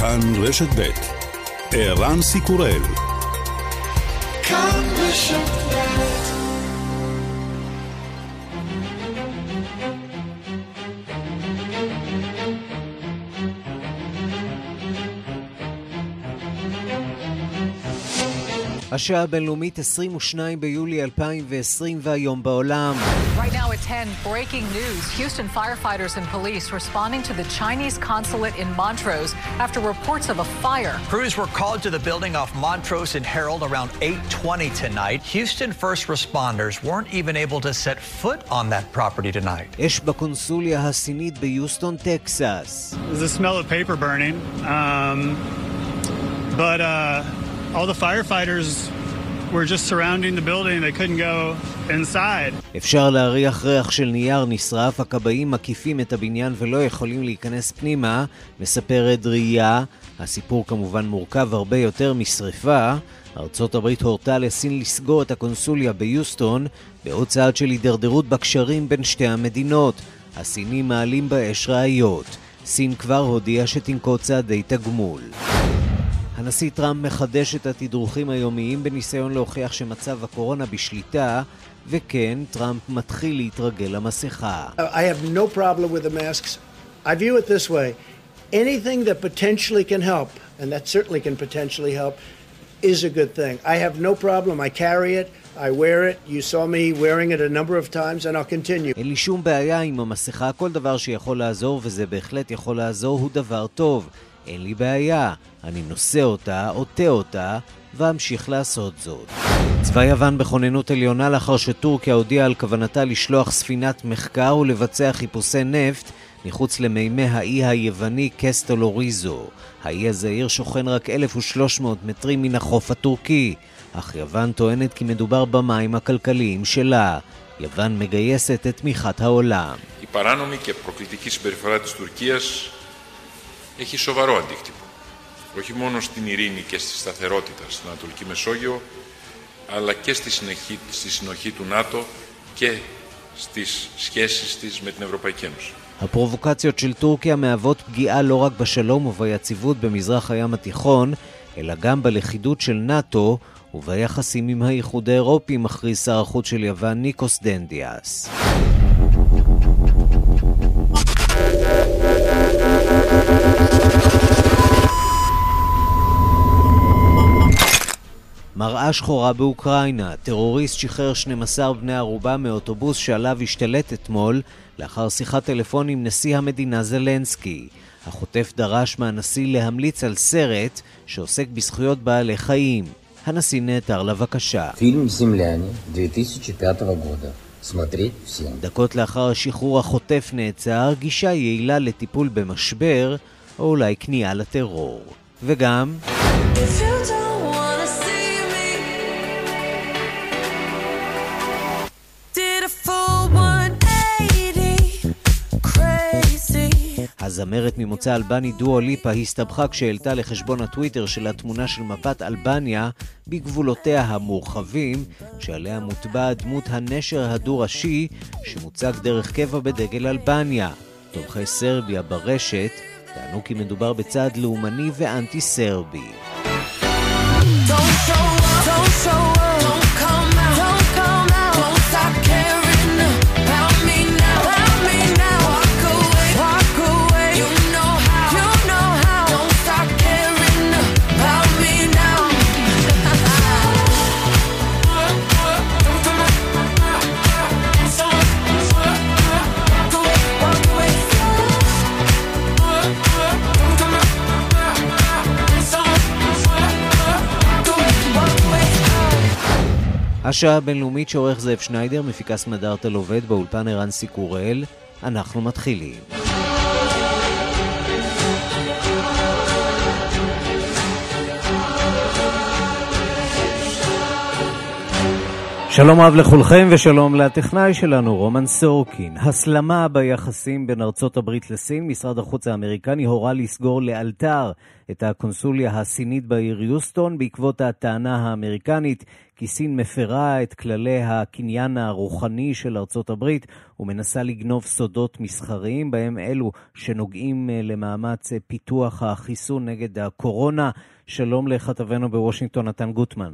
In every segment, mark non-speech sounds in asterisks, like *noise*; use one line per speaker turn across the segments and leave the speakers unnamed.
כאן רשת ב' ערן סיקורל כאן רשת השעה הבינלאומית 22 ביולי 2020 והיום בעולם. Right 10, breaking news. Houston firefighters and police responding to the Chinese consulate in Montrose after reports of a fire.
Crews were called to the building off Montrose and Herald around 8:20 tonight. Houston first responders weren't even able to set foot on that property tonight.
אש בקונסוליה הסינית ביוסטון, טקסס.
There's a smell of paper burning. Um, but uh all the firefighters
אפשר להריח ריח של נייר נשרף, הכבאים מקיפים את הבניין ולא יכולים להיכנס פנימה, מספרת ראייה. הסיפור כמובן מורכב הרבה יותר משרפה. ארצות הברית הורתה לסין לסגור את הקונסוליה ביוסטון, בעוד צעד של הידרדרות בקשרים בין שתי המדינות. הסינים מעלים באש ראיות. סין כבר הודיעה שתנקוט צעדי תגמול. הנשיא טראמפ מחדש את התדרוכים היומיים בניסיון להוכיח שמצב הקורונה בשליטה, וכן, טראמפ מתחיל להתרגל למסכה. I have no problem with the masks. I view it this way. Anything that potentially can help, and that certainly can potentially help, is a good thing. I have no problem. I carry it. I wear it. You saw me wearing it a number of times, and I'll continue. אין לי שום בעיה עם המסכה. כל דבר שיכול לעזור, וזה בהחלט יכול לעזור, הוא דבר טוב. אין לי בעיה, אני נושא אותה, עוטה אותה, ואמשיך לעשות זאת. צבא יוון בכוננות עליונה לאחר שטורקיה הודיעה על כוונתה לשלוח ספינת מחקר ולבצע חיפושי נפט מחוץ למימי האי היווני קסטולוריזו. האי הזעיר שוכן רק 1,300 מטרים מן החוף הטורקי, אך יוון טוענת כי מדובר במים הכלכליים שלה. יוון מגייסת את תמיכת העולם.
έχει σοβαρό αντίκτυπο. Όχι μόνο στην ειρήνη και στη σταθερότητα στην Ανατολική Μεσόγειο, αλλά και στη, συνεχή, στη συνοχή του ΝΑΤΟ και στις σχέσεις της με την Ευρωπαϊκή Ένωση.
הפרובוקציות של טורקיה מהוות פגיעה לא רק בשלום וביציבות במזרח הים התיכון, אלא גם בלכידות של נאט"ו וביחסים עם האיחוד האירופי, מכריז שר החוץ של יוון ניקוס דנדיאס. מראה שחורה באוקראינה, טרוריסט שחרר 12 בני ערובה מאוטובוס שעליו השתלט אתמול לאחר שיחת טלפון עם נשיא המדינה זלנסקי. החוטף דרש מהנשיא להמליץ על סרט שעוסק בזכויות בעלי חיים. הנשיא נעתר לבקשה. פילם זמלני, 2005 דקות לאחר השחרור החוטף נעצר, גישה יעילה לטיפול במשבר, או אולי כניעה לטרור. וגם... הזמרת ממוצא אלבני דואו ליפה הסתבכה כשהעלתה לחשבון הטוויטר שלה תמונה של מפת אלבניה בגבולותיה המורחבים, שעליה מוטבע דמות הנשר הדו-ראשי שמוצג דרך קבע בדגל אלבניה. תומכי סרביה ברשת טענו כי מדובר בצעד לאומני ואנטי-סרבי. Don't show up, don't show up, השעה הבינלאומית שעורך זאב שניידר, מפיקה סמדארטה לובד באולפן ערן סיקורל. אנחנו מתחילים. שלום רב לכולכם ושלום לטכנאי שלנו, רומן סורקין. הסלמה ביחסים בין ארצות הברית לסין, משרד החוץ האמריקני הורה לסגור לאלתר את הקונסוליה הסינית בעיר יוסטון בעקבות הטענה האמריקנית כי סין מפרה את כללי הקניין הרוחני של ארצות הברית ומנסה לגנוב סודות מסחריים, בהם אלו שנוגעים אה, למאמץ אה, פיתוח החיסון נגד הקורונה. שלום לכתבנו בוושינגטון, נתן גוטמן.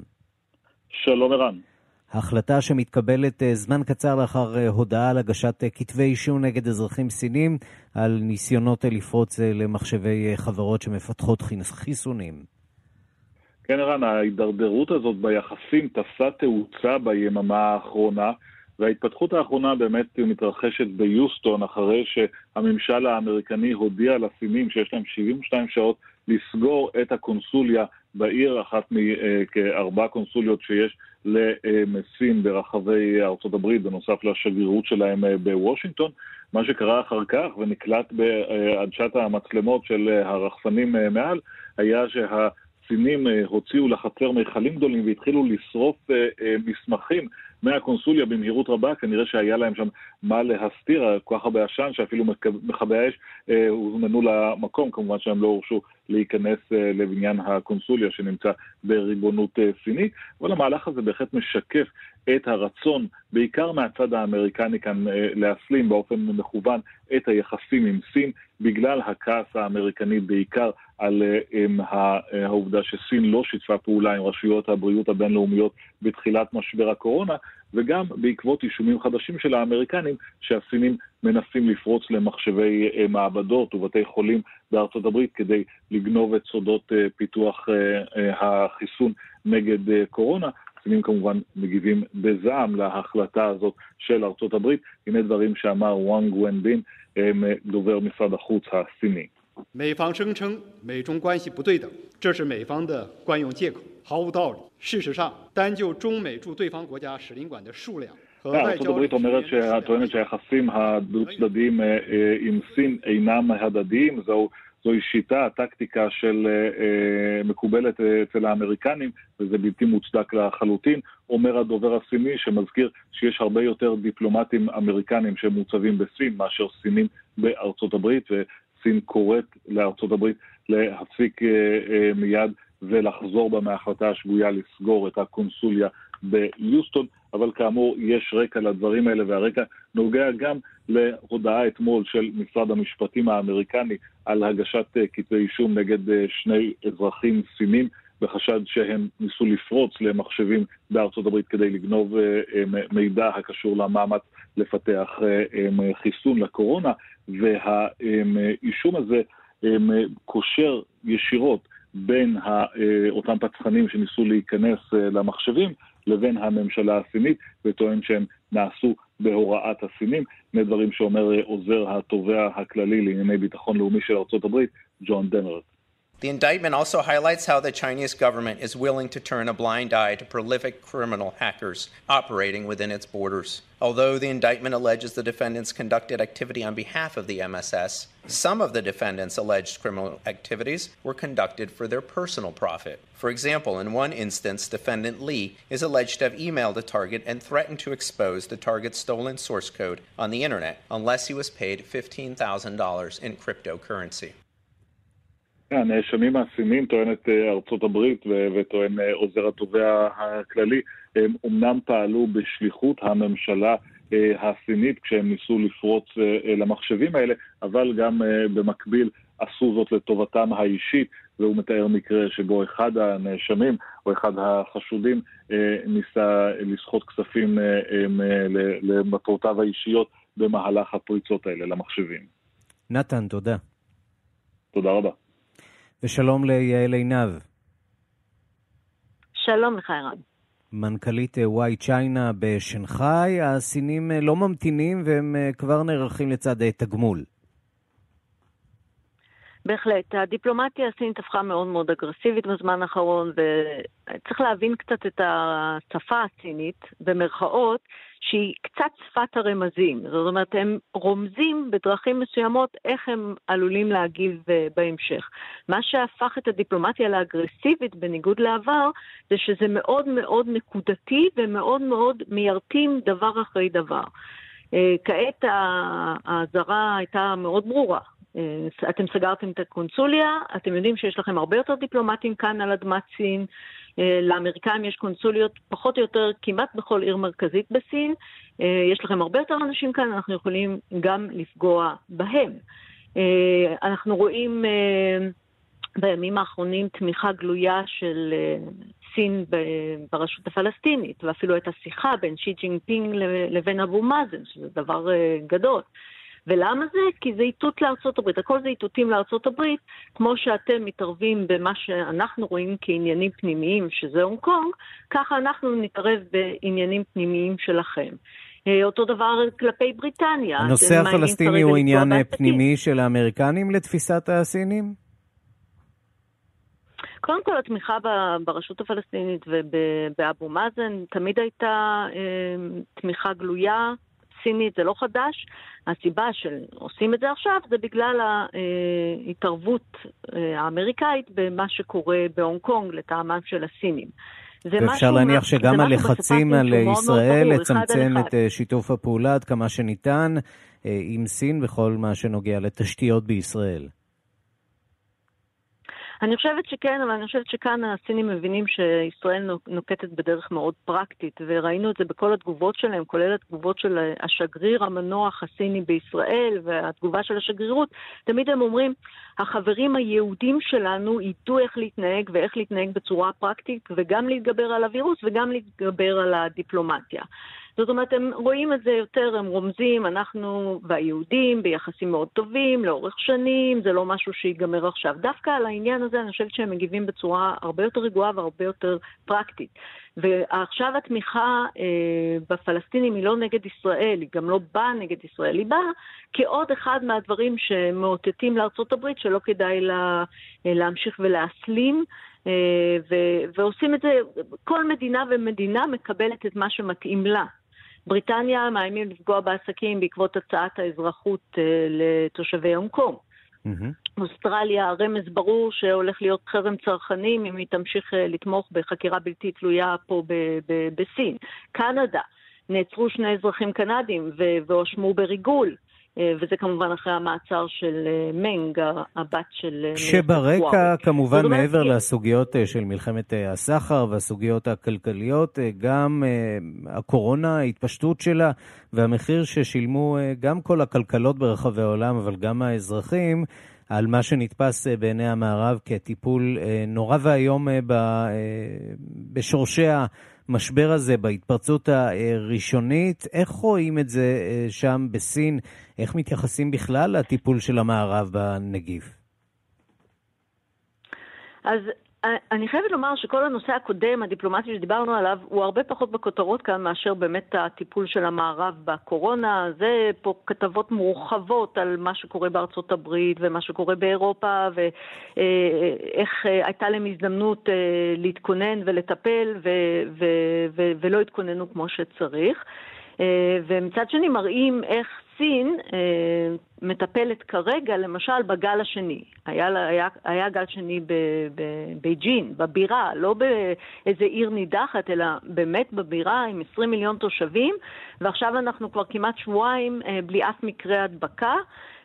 שלום ערן.
החלטה שמתקבלת אה, זמן קצר לאחר אה, הודעה על הגשת אה, כתבי אישום נגד אזרחים סינים על ניסיונות לפרוץ למחשבי חברות שמפתחות חיסונים.
כן, ערן, ההידרדרות הזאת ביחסים תפסה תאוצה ביממה האחרונה, וההתפתחות האחרונה באמת מתרחשת ביוסטון, אחרי שהממשל האמריקני הודיע לסינים שיש להם 72 שעות לסגור את הקונסוליה בעיר, אחת מכארבע קונסוליות שיש למסים ברחבי הברית, בנוסף לשגרירות שלהם אה, בוושינגטון. מה שקרה אחר כך ונקלט בעדשת המצלמות של הרחפנים אה, מעל, היה שהסינים אה, הוציאו לחצר מכלים גדולים והתחילו לשרוף מסמכים מהקונסוליה במהירות רבה, כנראה שהיה להם שם מה להסתיר, כל כך הרבה עשן שאפילו מכבי האש אה, הוזמנו למקום, כמובן שהם לא הורשו להיכנס אה, לבניין הקונסוליה שנמצא בריבונות אה, סינית, אבל המהלך הזה בהחלט משקף את הרצון, בעיקר מהצד האמריקני כאן, אה, להסלים באופן מכוון את היחסים עם סין, בגלל הכעס האמריקני בעיקר על אה, העובדה שסין לא שיתפה פעולה עם רשויות הבריאות הבינלאומיות בתחילת משבר הקורונה, וגם בעקבות אישומים חדשים של האמריקנים שהסינים מנסים לפרוץ למחשבי אה, מעבדות ובתי חולים בארצות הברית כדי לגנוב את סודות אה, פיתוח החיסון נגד קורונה. הסינים כמובן מגיבים בזעם להחלטה הזאת של ארצות הברית. הנה דברים שאמר וואנג ונבין, דובר משרד החוץ הסיני.
美方声称美中关系不对等，这是美方的惯用借口，毫无道理。事实上，单就中美驻对方国家使领馆的数量。
ארצות הברית אומרת, טוענת שהיחסים הדו-צדדיים עם סין אינם הדדיים, זו זוהי שיטה, טקטיקה של אה, מקובלת אצל האמריקנים, וזה בלתי מוצדק לחלוטין. אומר הדובר הסיני, שמזכיר שיש הרבה יותר דיפלומטים אמריקנים שמוצבים בסין מאשר סינים בארצות הברית, סין קוראת לארצות הברית להפסיק אה, אה, מיד ולחזור בה מההחלטה השגויה לסגור את הקונסוליה ביוסטון, אבל כאמור יש רקע לדברים האלה, והרקע נוגע גם להודעה אתמול של משרד המשפטים האמריקני על הגשת אה, כתבי אישום נגד שני אזרחים סינים בחשד שהם ניסו לפרוץ למחשבים בארצות הברית כדי לגנוב מידע הקשור למאמץ לפתח חיסון לקורונה. והאישום הזה קושר ישירות בין אותם פצחנים שניסו להיכנס אה, למחשבים לבין הממשלה הסינית, וטוען שהם נעשו בהוראת הסינים. שני דברים שאומר עוזר התובע הכללי לענייני ביטחון לאומי של ארה"ב, ג'ון דנרט.
The indictment also highlights how the Chinese government is willing to turn a blind eye to prolific criminal hackers operating within its borders. Although the indictment alleges the defendants conducted activity on behalf of the MSS, some of the defendants' alleged criminal activities were conducted for their personal profit. For example, in one instance, defendant Lee is alleged to have emailed a target and threatened to expose the target's stolen source code on the internet unless he was paid $15,000 in cryptocurrency.
הנאשמים הסינים, טוענת ארצות הברית וטוען עוזר התובע הכללי, הם אומנם פעלו בשליחות הממשלה הסינית כשהם ניסו לפרוץ למחשבים האלה, אבל גם במקביל עשו זאת לטובתם האישית, והוא מתאר מקרה שבו אחד הנאשמים או אחד החשודים ניסה לסחוט כספים למטרותיו האישיות במהלך הפריצות האלה למחשבים.
נתן, תודה.
תודה רבה.
ושלום ליעל עינב.
שלום לך, ערן.
מנכ"לית וואי צ'יינה בשנגחאי, הסינים אה, לא ממתינים והם אה, כבר נערכים לצד אה, תגמול.
בהחלט. הדיפלומטיה הסינית הפכה מאוד מאוד אגרסיבית בזמן האחרון, וצריך להבין קצת את השפה הסינית, במרכאות, שהיא קצת שפת הרמזים. זאת אומרת, הם רומזים בדרכים מסוימות איך הם עלולים להגיב אה, בהמשך. מה שהפך את הדיפלומטיה לאגרסיבית בניגוד לעבר, זה שזה מאוד מאוד נקודתי ומאוד מאוד מיירטים דבר אחרי דבר. אה, כעת האזהרה הייתה מאוד ברורה. אה, אתם סגרתם את הקונסוליה, אתם יודעים שיש לכם הרבה יותר דיפלומטים כאן על אדמת סין. אה, לאמריקאים יש קונסוליות פחות או יותר כמעט בכל עיר מרכזית בסין. יש לכם הרבה יותר אנשים כאן, אנחנו יכולים גם לפגוע בהם. אנחנו רואים בימים האחרונים תמיכה גלויה של סין ברשות הפלסטינית, ואפילו את השיחה בין שי ג'ינפינג לבין אבו מאזן, שזה דבר אה, גדול. ולמה זה? כי זה איתות לארצות הברית. הכל זה איתותים לארצות הברית, כמו שאתם מתערבים במה שאנחנו רואים כעניינים פנימיים, שזה הונג קונג, ככה אנחנו נתערב בעניינים פנימיים שלכם. אה, אותו דבר כלפי בריטניה.
הנושא הפלסטיני הוא עניין פנימי של האמריקנים לתפיסת הסינים?
קודם כל, התמיכה ברשות הפלסטינית ובאבו מאזן תמיד הייתה אה, תמיכה גלויה, סינית, זה לא חדש. הסיבה שעושים את זה עכשיו זה בגלל ההתערבות אה, האמריקאית במה שקורה בהונג קונג לטעמם של הסינים.
ואפשר להניח שגם הלחצים על ישראל לצמצם את אה, שיתוף הפעולה עד כמה שניתן עם סין בכל מה שנוגע לתשתיות בישראל.
אני חושבת שכן, אבל אני חושבת שכאן הסינים מבינים שישראל נוקטת בדרך מאוד פרקטית, וראינו את זה בכל התגובות שלהם, כולל התגובות של השגריר המנוח הסיני בישראל והתגובה של השגרירות. תמיד הם אומרים, החברים היהודים שלנו ידעו איך להתנהג ואיך להתנהג בצורה פרקטית, וגם להתגבר על הווירוס וגם להתגבר על הדיפלומטיה. זאת אומרת, הם רואים את זה יותר, הם רומזים, אנחנו והיהודים ביחסים מאוד טובים, לאורך שנים, זה לא משהו שיגמר עכשיו. דווקא על העניין הזה אני חושבת שהם מגיבים בצורה הרבה יותר רגועה והרבה יותר פרקטית. ועכשיו התמיכה אה, בפלסטינים היא לא נגד ישראל, היא גם לא באה נגד ישראל, היא באה כעוד אחד מהדברים שמאותתים לארצות הברית שלא כדאי לה, אה, להמשיך ולהסלים. אה, ו- ועושים את זה, כל מדינה ומדינה מקבלת את מה שמתאים לה. בריטניה מאיימים לפגוע בעסקים בעקבות הצעת האזרחות uh, לתושבי הונג קונג. Mm-hmm. אוסטרליה, רמז ברור שהולך להיות חרם צרכנים אם היא תמשיך uh, לתמוך בחקירה בלתי תלויה פה ב- ב- בסין. קנדה, נעצרו שני אזרחים קנדים והואשמו בריגול. אה, וזה כמובן אחרי המעצר של אה, מנג, הבת של...
אה, כשברקע, כמובן, מעבר לסוגיות של מלחמת הסחר והסוגיות הכלכליות, גם הקורונה, ההתפשטות שלה והמחיר ששילמו גם כל הכלכלות ברחבי העולם, אבל גם האזרחים, על מה שנתפס בעיני המערב כטיפול נורא ואיום בשורשי המשבר הזה, בהתפרצות הראשונית. איך רואים את זה שם בסין? איך מתייחסים בכלל לטיפול של המערב בנגיף?
אז אני חייבת לומר שכל הנושא הקודם, הדיפלומטי שדיברנו עליו, הוא הרבה פחות בכותרות כאן מאשר באמת הטיפול של המערב בקורונה. זה פה כתבות מורחבות על מה שקורה בארצות הברית ומה שקורה באירופה, ואיך אה, הייתה להם הזדמנות אה, להתכונן ולטפל ולא התכוננו כמו שצריך. אה, ומצד שני מראים איך סין אה, מטפלת כרגע, למשל, בגל השני. היה, היה, היה גל שני בבייג'ין, בבירה, לא באיזה עיר נידחת, אלא באמת בבירה עם 20 מיליון תושבים, ועכשיו אנחנו כבר כמעט שבועיים אה, בלי אף מקרה הדבקה.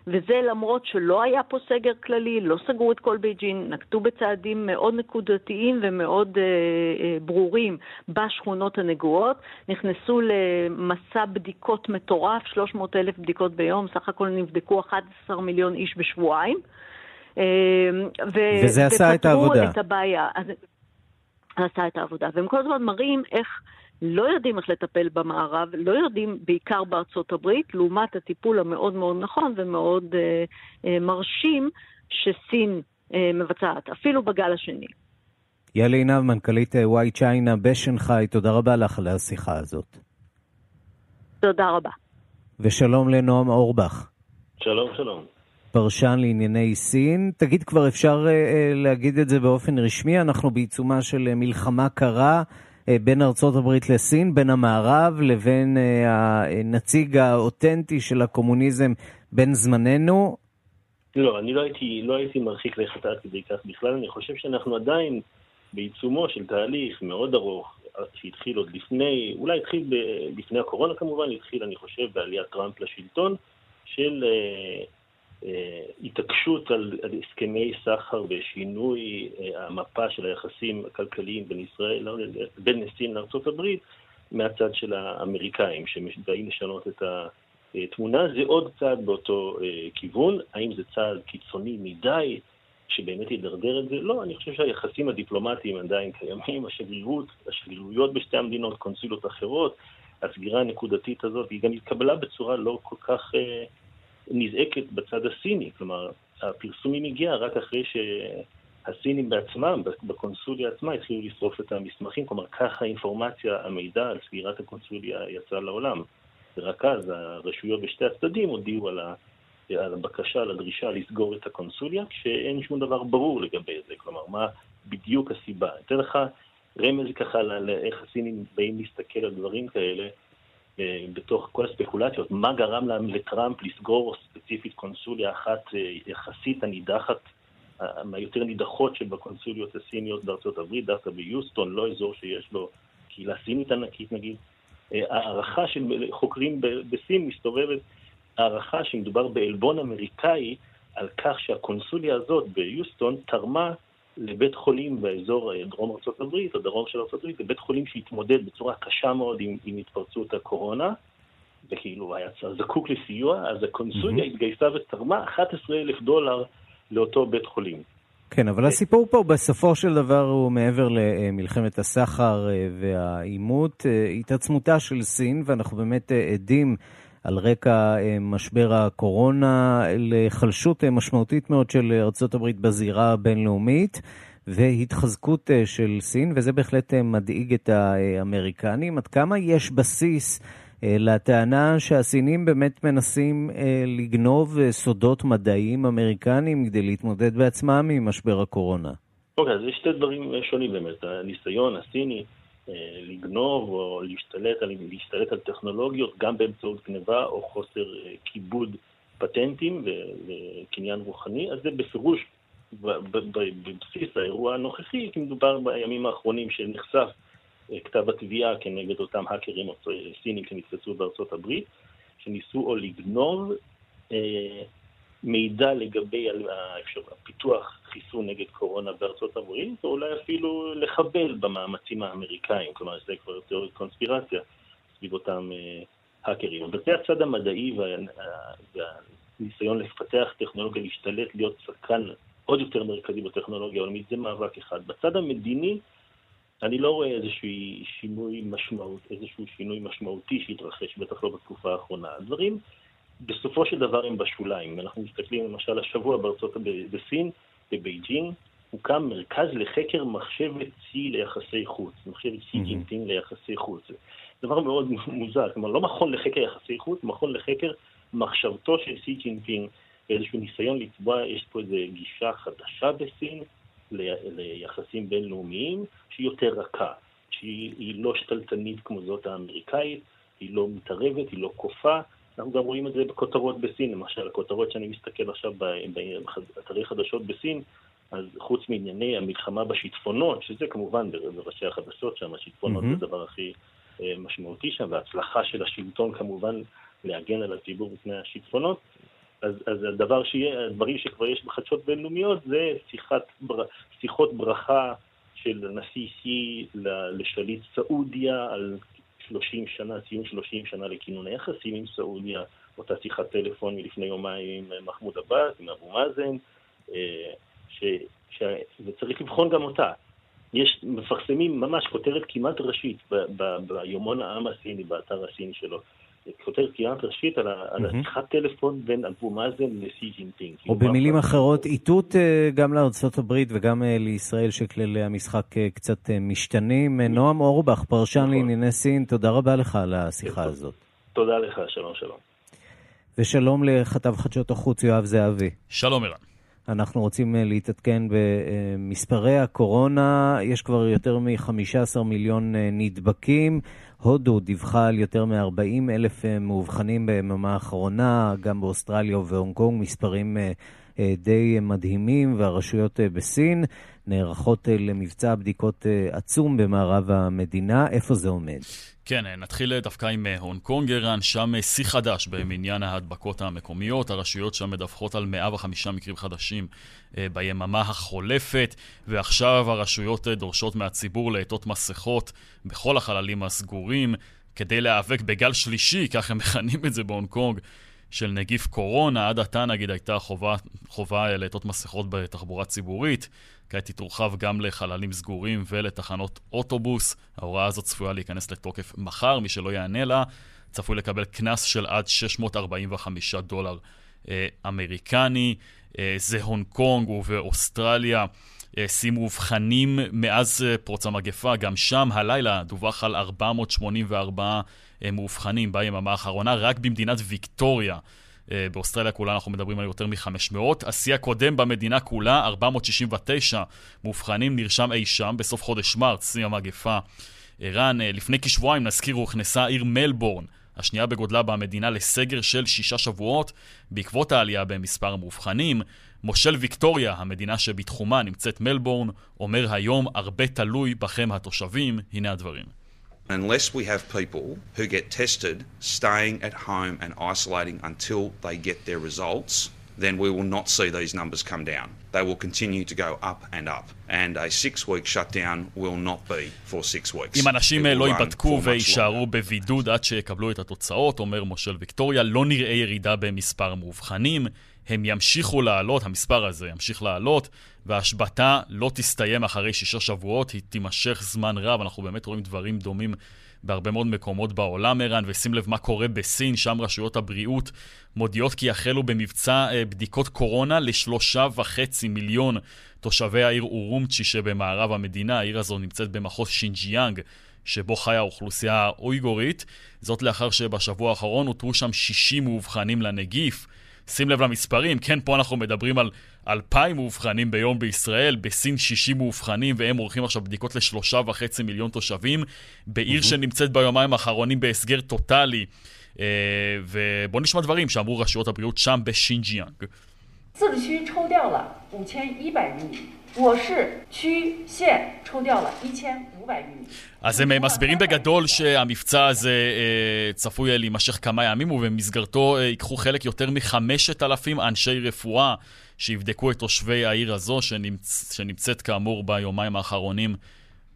וזה למרות שלא היה פה סגר כללי, לא סגרו את כל בייג'ין, נקטו בצעדים מאוד נקודתיים ומאוד אה, אה, ברורים בשכונות הנגועות, נכנסו למסע בדיקות מטורף, 300 אלף בדיקות ביום, סך הכל נבדקו 11 מיליון איש בשבועיים.
אה, ו- וזה עשה את העבודה.
את הבעיה. אז, עשה את העבודה. והם כל הזמן מראים איך... לא יודעים איך לטפל במערב, לא יודעים בעיקר בארצות הברית, לעומת הטיפול המאוד מאוד נכון ומאוד אה, אה, מרשים שסין אה, מבצעת, אפילו בגל השני.
יאלי עינב, מנכ"לית וואי אה, צ'יינה בשנגחאי, תודה רבה לך על השיחה הזאת.
תודה רבה.
ושלום לנועם אורבך.
שלום, שלום.
פרשן לענייני סין. תגיד, כבר אפשר uh, להגיד את זה באופן רשמי, אנחנו בעיצומה של uh, מלחמה קרה בין ארצות הברית לסין, בין המערב לבין הנציג האותנטי של הקומוניזם בין זמננו?
לא, אני לא הייתי, לא הייתי מרחיק לכת עד כדי כך בכלל. אני חושב שאנחנו עדיין בעיצומו של תהליך מאוד ארוך, שהתחיל עוד לפני, אולי התחיל ב, לפני הקורונה כמובן, התחיל, אני חושב, בעליית טראמפ לשלטון, של אה, אה, התעקשות על, על הסכמי סחר ושינוי אה, המפה של היחסים הכלכליים בין ישראל, בין סין לארה"ב, מהצד של האמריקאים, שבאים לשנות את התמונה. זה עוד צעד באותו אה, כיוון. האם זה צעד קיצוני מדי? שבאמת ידרדר את זה? לא, אני חושב שהיחסים הדיפלומטיים עדיין קיימים, השגרירות, השגרירויות בשתי המדינות, קונסולות אחרות, הסגירה הנקודתית הזאת, היא גם התקבלה בצורה לא כל כך אה, נזעקת בצד הסיני, כלומר, הפרסומים הגיע רק אחרי שהסינים בעצמם, בקונסוליה עצמה, התחילו לשרוף את המסמכים, כלומר, ככה האינפורמציה, המידע על סגירת הקונסוליה יצא לעולם. ורק אז הרשויות בשתי הצדדים הודיעו על ה... על הבקשה, על הדרישה לסגור את הקונסוליה, כשאין שום דבר ברור לגבי זה. כלומר, מה בדיוק הסיבה. אתן לך רמז ככה לאיך הסינים באים להסתכל על דברים כאלה בתוך כל הספקולציות. מה גרם לטראמפ לסגור ספציפית קונסוליה אחת אה, יחסית הנידחת, מהיותר נידחות שבקונסוליות הסיניות בארצות הברית, דווקא ביוסטון, לא אזור שיש לו קהילה סינית ענקית נגיד. אה, הערכה של חוקרים בסין מסתובבת הערכה שמדובר בעלבון אמריקאי על כך שהקונסוליה הזאת ביוסטון תרמה לבית חולים באזור אה, דרום הברית, או דרום של הברית, לבית חולים שהתמודד בצורה קשה מאוד עם, עם התפרצות הקורונה, וכאילו היה זקוק לסיוע, אז הקונסוליה mm-hmm. התגייסה ותרמה 11 אלף דולר לאותו בית חולים.
כן, אבל הסיפור פה בסופו של דבר הוא מעבר למלחמת הסחר אה, והעימות, אה, התעצמותה של סין, ואנחנו באמת עדים על רקע אה, משבר הקורונה לחלשות אה, משמעותית מאוד של ארה"ב בזירה הבינלאומית. והתחזקות אה, של סין, וזה בהחלט מדאיג את האמריקנים. עד כמה יש בסיס לטענה שהסינים באמת מנסים לגנוב סודות מדעיים אמריקניים כדי להתמודד בעצמם עם משבר הקורונה?
אוקיי, okay, אז יש שתי דברים שונים באמת. הניסיון הסיני לגנוב או להשתלט על, להשתלט על טכנולוגיות גם באמצעות גניבה או חוסר אה, כיבוד פטנטים וקניין רוחני, אז זה בפירוש בבסיס האירוע הנוכחי, כי מדובר בימים האחרונים שנחשף אה, כתב התביעה כנגד אותם האקרים סינים שנתפסו בארצות הברית, שניסו או לגנוב מידע לגבי הפיתוח חיסון נגד קורונה בארצות הברית, או אולי אפילו לחבל במאמצים האמריקאים, כלומר זה כבר תיאוריות קונספירציה סביב אותם אה, האקרים. אבל זה הצד המדעי וה, והניסיון לפתח טכנולוגיה, להשתלט, להיות שחקן עוד יותר מרכזי בטכנולוגיה העולמית, זה מאבק אחד. בצד המדיני, אני לא רואה איזשהו שינוי, משמעות, איזשהו שינוי משמעותי שהתרחש, בטח לא בתקופה האחרונה. הדברים בסופו של דבר הם בשוליים. אנחנו מסתכלים למשל השבוע בארצות, בסין, בבייג'ינג, הוקם מרכז לחקר מחשבת שי ליחסי חוץ, מחשבת שי ג'ינפינג ליחסי חוץ. דבר מאוד מוזר, כלומר לא מכון לחקר יחסי חוץ, מכון לחקר מחשבתו של שי ג'ינפינג, איזשהו ניסיון לצבוע, יש פה איזו גישה חדשה בסין ליחסים בינלאומיים, שהיא יותר רכה, שהיא לא שתלטנית כמו זאת האמריקאית, היא לא מתערבת, היא לא כופה, אנחנו גם רואים את זה בכותרות בסין, למשל, הכותרות שאני מסתכל עכשיו באתרי חדשות בסין, אז חוץ מענייני המלחמה בשיטפונות, שזה כמובן בראשי החדשות שם, השיטפונות mm-hmm. זה הדבר הכי אה, משמעותי שם, וההצלחה של השלטון כמובן להגן על הציבור בפני השיטפונות, אז, אז הדבר שיהיה, הדברים שכבר יש בחדשות בינלאומיות זה שיחת, בר, שיחות ברכה של נשיא סי לשליט סעודיה על 30 שנה, ציון 30 שנה לכינון היחסים עם סעודיה, אותה שיחת טלפון מלפני יומיים עם מחמוד עבאס, עם אבו מאזן, אה, ש, ש, וצריך לבחון גם אותה. יש, מפרסמים ממש כותרת כמעט ראשית ביומון העם הסיני, באתר הסיני שלו. כותרת כמעט ראשית על, על השיחת טלפון בין אבו מאזן לשי ג'ינפינג.
או במילים אחרות, איתות אה, גם לארצות הברית וגם אה, לישראל שכללי המשחק אה, קצת משתנים. נועם אורבך, פרשן נכון. לענייני סין, תודה רבה לך על השיחה הזאת.
תודה לך, שלום שלום.
ושלום לכתב חדשות החוץ יואב זהבי.
שלום ערן.
אנחנו רוצים להתעדכן במספרי הקורונה. יש כבר יותר מ-15 מיליון נדבקים. הודו דיווחה על יותר מ-40 אלף מאובחנים ביממה האחרונה, גם באוסטרליה ובהונג קונג מספרים די מדהימים, והרשויות בסין נערכות למבצע בדיקות עצום במערב המדינה. איפה זה עומד?
כן, נתחיל דווקא עם הונג קונג, ערן, שם שיא חדש במניין ההדבקות המקומיות. הרשויות שם מדווחות על 105 מקרים חדשים ביממה החולפת, ועכשיו הרשויות דורשות מהציבור לעטות מסכות בכל החללים הסגורים כדי להיאבק בגל שלישי, כך הם מכנים את זה בהונג קונג. של נגיף קורונה, עד עתה נגיד הייתה חובה, חובה לעטות מסכות בתחבורה ציבורית, כעת היא תורחב גם לחללים סגורים ולתחנות אוטובוס. ההוראה הזאת צפויה להיכנס לתוקף מחר, מי שלא יענה לה צפוי לקבל קנס של עד 645 דולר אה, אמריקני. אה, זה הונג קונג ובאוסטרליה. אה, שיא מאובחנים מאז אה, פרוץ המגפה, גם שם הלילה דווח על 484 אה, מאובחנים ביממה האחרונה, רק במדינת ויקטוריה. באוסטרליה כולה אנחנו מדברים על יותר מ-500. השיא הקודם במדינה כולה, 469 מאובחנים, נרשם אי שם בסוף חודש מרץ, שיא המגפה. ערן, לפני כשבועיים, נזכיר, הוכנסה העיר מלבורן, השנייה בגודלה במדינה, לסגר של שישה שבועות, בעקבות העלייה במספר המאובחנים. מושל ויקטוריה, המדינה שבתחומה נמצאת מלבורן, אומר היום הרבה תלוי בכם התושבים, הנה הדברים.
Unless we have people who get tested staying at home and isolating until they get their results, then we will not see these numbers come down. They will continue to go up and up. And a six-week shutdown will not be for six weeks.
אם אנשים לא ייבדקו ויישארו בבידוד עד שיקבלו את התוצאות, אומר מושל ויקטוריה, לא נראה ירידה במספר המאובחנים. הם ימשיכו לעלות, המספר הזה ימשיך לעלות, וההשבתה לא תסתיים אחרי שישה שבועות, היא תימשך זמן רב. אנחנו באמת רואים דברים דומים בהרבה מאוד מקומות בעולם, ערן, ושים לב מה קורה בסין, שם רשויות הבריאות מודיעות כי יחלו במבצע אה, בדיקות קורונה לשלושה וחצי מיליון תושבי העיר אורומצ'י שבמערב המדינה. העיר הזו נמצאת במחוז שינג'יאנג. שבו חיה האוכלוסייה האויגורית, זאת לאחר שבשבוע האחרון אותרו שם 60 מאובחנים לנגיף. שים לב למספרים, כן, פה אנחנו מדברים על 2,000 מאובחנים ביום בישראל, בסין 60 מאובחנים, והם עורכים עכשיו בדיקות לשלושה וחצי מיליון תושבים, בעיר mm-hmm. שנמצאת ביומיים האחרונים בהסגר טוטאלי. אה, ובואו נשמע דברים שאמרו רשויות הבריאות שם בשינג'יאנג. 自治区抽掉了五千一百余米，我市区县抽掉了一千五百余米。אז הם מסבירים בגדול שהמבצע הזה אה, צפוי להימשך כמה ימים ובמסגרתו אה, ייקחו חלק יותר מחמשת אלפים אנשי רפואה שיבדקו את תושבי העיר הזו שנמצ... שנמצאת כאמור ביומיים האחרונים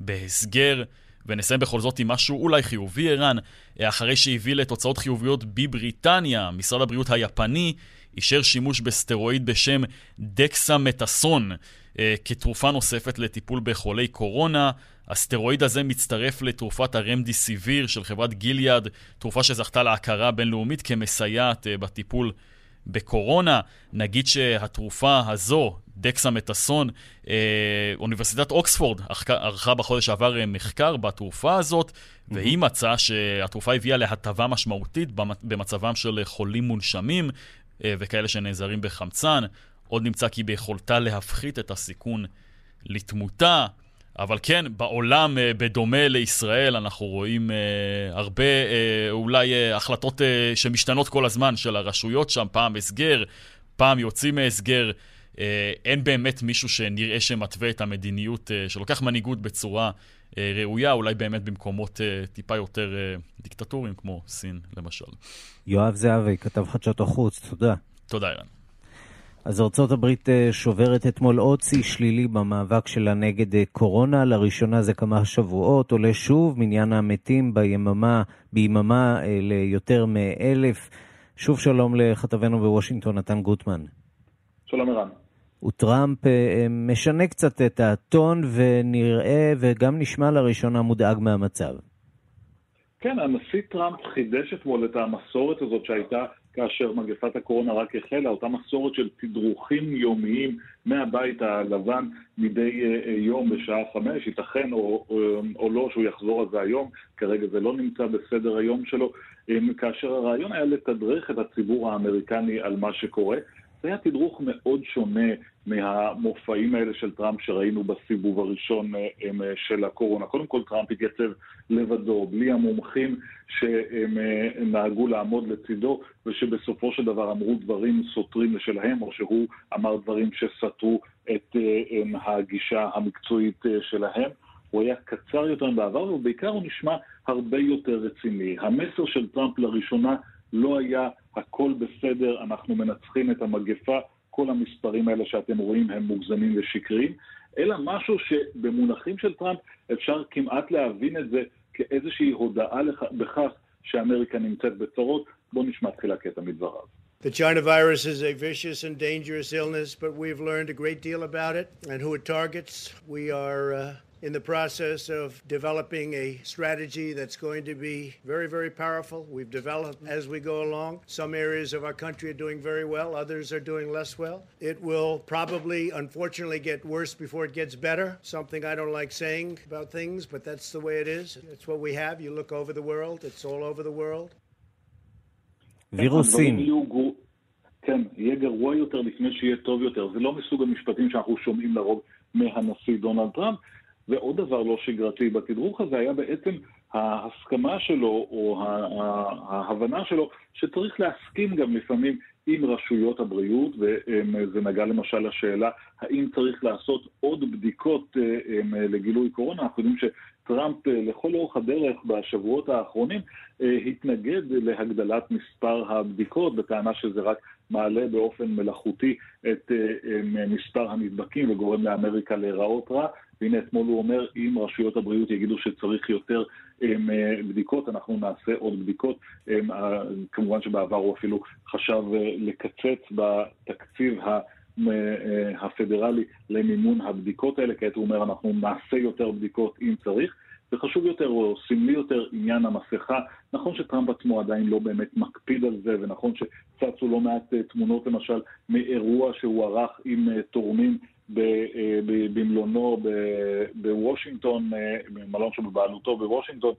בהסגר. ונסיים בכל זאת עם משהו אולי חיובי, ערן. אחרי שהביא לתוצאות חיוביות בבריטניה, משרד הבריאות היפני אישר שימוש בסטרואיד בשם דקסמטסון אה, כתרופה נוספת לטיפול בחולי קורונה. הסטרואיד הזה מצטרף לתרופת הרמדיסיביר של חברת גיליאד, תרופה שזכתה להכרה בינלאומית כמסייעת אה, בטיפול בקורונה. נגיד שהתרופה הזו, דקסמטסון, אה, אוניברסיטת אוקספורד ערכה בחודש שעבר אה, מחקר בתרופה הזאת, mm-hmm. והיא מצאה שהתרופה הביאה להטבה משמעותית במצבם של חולים מונשמים וכאלה שנעזרים בחמצן. עוד נמצא כי ביכולתה להפחית את הסיכון לתמותה. אבל כן, בעולם, אה, בדומה לישראל, אנחנו רואים אה, הרבה אה, אולי אה, החלטות אה, שמשתנות כל הזמן של הרשויות שם, פעם הסגר, פעם יוצאים מהסגר. אה, אין באמת מישהו שנראה שמתווה את המדיניות, אה, שלוקח מנהיגות בצורה אה, ראויה, אולי באמת במקומות אה, טיפה יותר אה, דיקטטוריים, כמו סין למשל.
יואב זהבי, כתב חדשות החוץ, תודה.
תודה, אירן.
אז ארה"ב אה, שוברת אתמול עוד שיא שלילי במאבק שלה נגד אה, קורונה. לראשונה זה כמה שבועות. עולה שוב מניין המתים ביממה, ביממה אה, ליותר מאלף. שוב שלום לכתבנו בוושינגטון, נתן גוטמן.
שלום ערן.
וטראמפ משנה קצת את הטון ונראה וגם נשמע לראשונה מודאג מהמצב.
כן, הנשיא טראמפ חידש אתמול את המסורת הזאת שהייתה כאשר מגפת הקורונה רק החלה, אותה מסורת של תדרוכים יומיים מהבית הלבן מדי אה, אה, יום בשעה חמש, ייתכן או, או לא שהוא יחזור על זה היום, כרגע זה לא נמצא בסדר היום שלו, כאשר הרעיון היה לתדרך את הציבור האמריקני על מה שקורה. זה היה תדרוך מאוד שונה מהמופעים האלה של טראמפ שראינו בסיבוב הראשון של הקורונה. קודם כל טראמפ התייצב לבדו, בלי המומחים שהם נהגו לעמוד לצידו ושבסופו של דבר אמרו דברים סותרים לשלהם או שהוא אמר דברים שסתרו את הגישה המקצועית שלהם. הוא היה קצר יותר מבעבר, ובעיקר הוא נשמע הרבה יותר רציני. המסר של טראמפ לראשונה לא היה הכל בסדר, אנחנו מנצחים את המגפה, כל המספרים האלה שאתם רואים הם מוגזמים ושקריים, אלא משהו שבמונחים של טראמפ אפשר כמעט להבין את זה כאיזושהי הודעה בכך שאמריקה נמצאת בצרות. בואו נשמע תחילה קטע מדבריו.
The China virus is a vicious and dangerous illness, but we've learned a great deal about it and who it targets. We are uh, in the process of developing a strategy that's going to be very, very powerful. We've developed as we go along. Some areas of our country are doing very well, others are doing less well. It will probably, unfortunately, get worse before it gets better. Something I don't like saying about things, but that's the way it is. It's what we have. You look over the world, it's all over the world.
וירוסים.
כן, יהיה גרוע יותר לפני שיהיה טוב יותר. זה לא מסוג המשפטים שאנחנו שומעים לרוב מהנשיא דונלד טראמפ. ועוד דבר לא שגרתי בתדרוך הזה היה בעצם ההסכמה שלו, או ההבנה שלו, שצריך להסכים גם לפעמים עם רשויות הבריאות, וזה נגע למשל לשאלה האם צריך לעשות עוד בדיקות לגילוי קורונה. אנחנו יודעים שטראמפ לכל אורך הדרך בשבועות האחרונים התנגד להגדלת מספר הבדיקות, בטענה שזה רק מעלה באופן מלאכותי את מספר הנדבקים וגורם לאמריקה להיראות רע. והנה אתמול הוא אומר, אם רשויות הבריאות יגידו שצריך יותר הם, בדיקות, אנחנו נעשה עוד בדיקות. הם, כמובן שבעבר הוא אפילו חשב לקצץ בתקציב ה... הפדרלי למימון הבדיקות האלה, כעת הוא אומר אנחנו נעשה יותר בדיקות אם צריך, וחשוב יותר או סמלי יותר עניין המסכה. נכון שטראמפ עצמו עדיין לא באמת מקפיד על זה, ונכון שצצו לא מעט תמונות למשל מאירוע שהוא ערך עם תורמים במלונו בוושינגטון, במלון שבבעלותו בוושינגטון,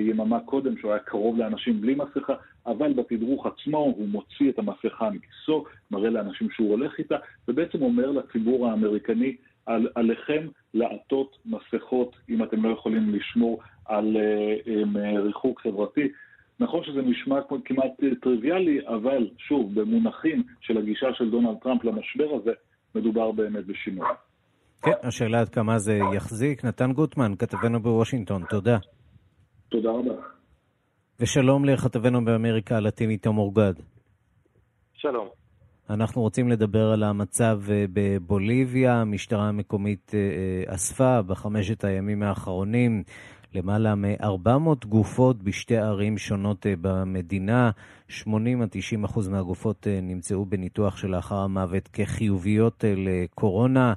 יממה קודם, שהוא היה קרוב לאנשים בלי מסכה, אבל בתדרוך עצמו הוא מוציא את המסכה מכיסו, מראה לאנשים שהוא הולך איתה, ובעצם אומר לציבור האמריקני, על, עליכם לעטות מסכות אם אתם לא יכולים לשמור על ריחוק חברתי. נכון שזה נשמע כמעט טריוויאלי, אבל שוב, במונחים של הגישה של דונלד טראמפ למשבר הזה, מדובר באמת בשינוי.
כן, השאלה עד כמה זה יחזיק. נתן גוטמן, כתבנו בוושינגטון, תודה.
תודה רבה.
ושלום לכתבנו באמריקה הלטינית תום אורגד.
שלום.
אנחנו רוצים לדבר על המצב בבוליביה. המשטרה המקומית אספה בחמשת הימים האחרונים למעלה מ-400 גופות בשתי ערים שונות במדינה. 80 90 אחוז מהגופות נמצאו בניתוח שלאחר המוות כחיוביות לקורונה,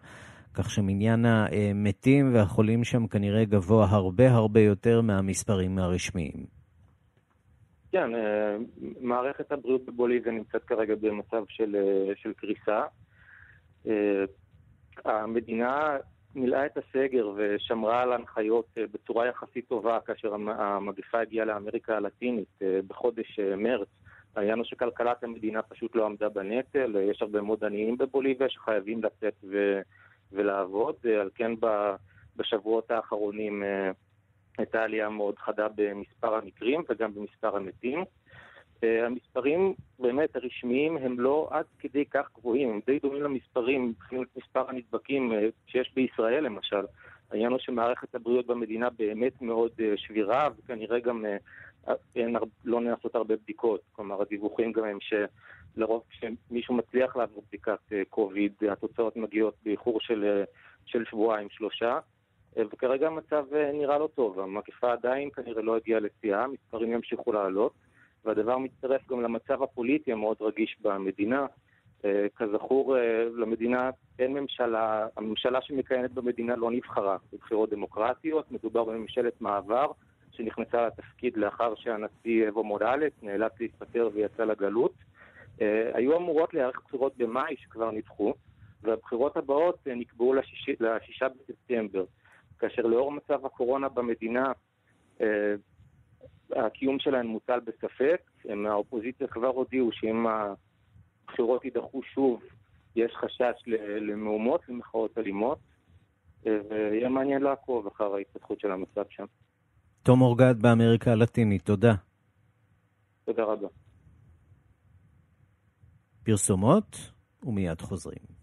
כך שמניין המתים והחולים שם כנראה גבוה הרבה הרבה יותר מהמספרים הרשמיים.
כן, מערכת הבריאות בבוליביה נמצאת כרגע במצב של, של קריסה. המדינה מילאה את הסגר ושמרה על הנחיות בצורה יחסית טובה כאשר המגפה הגיעה לאמריקה הלטינית בחודש מרץ. העניין הוא שכלכלת המדינה פשוט לא עמדה בנטל, יש הרבה מאוד עניים בבוליביה שחייבים לצאת ו- ולעבוד, על כן בשבועות האחרונים הייתה עלייה מאוד חדה במספר המקרים וגם במספר המתים. המספרים באמת הרשמיים הם לא עד כדי כך גבוהים, הם די דומים למספרים, מבחינת מספר הנדבקים שיש בישראל למשל. העניין הוא שמערכת הבריאות במדינה באמת מאוד שבירה וכנראה גם אין, לא נעשות הרבה בדיקות. כלומר, הדיווחים גם הם שלרוב כשמישהו מצליח לעבור בדיקת קוביד, התוצאות מגיעות באיחור של, של שבועיים, שלושה. וכרגע המצב נראה לא טוב, המגפה עדיין כנראה לא הגיעה לשיאה, המספרים ימשיכו לעלות, והדבר מצטרף גם למצב הפוליטי המאוד רגיש במדינה. כזכור, למדינה אין ממשלה, הממשלה שמכהנת במדינה לא נבחרה בבחירות דמוקרטיות, מדובר בממשלת מעבר שנכנסה לתפקיד לאחר שהנשיא אבו מורלס נאלץ להתפטר ויצא לגלות. היו אמורות להיערך בחירות במאי שכבר נדחו, והבחירות הבאות נקבעו לשישה, לשישה בספטמבר. כאשר לאור מצב הקורונה במדינה, אה, הקיום שלהן מוטל בספק. האופוזיציה כבר הודיעו שאם הבחירות יידחו שוב, יש חשש למהומות, למחאות אלימות, ויהיה מעניין לעקוב אחר ההתפתחות של המצב שם.
תום אורגד באמריקה הלטינית, תודה.
תודה רבה.
פרסומות, ומיד חוזרים.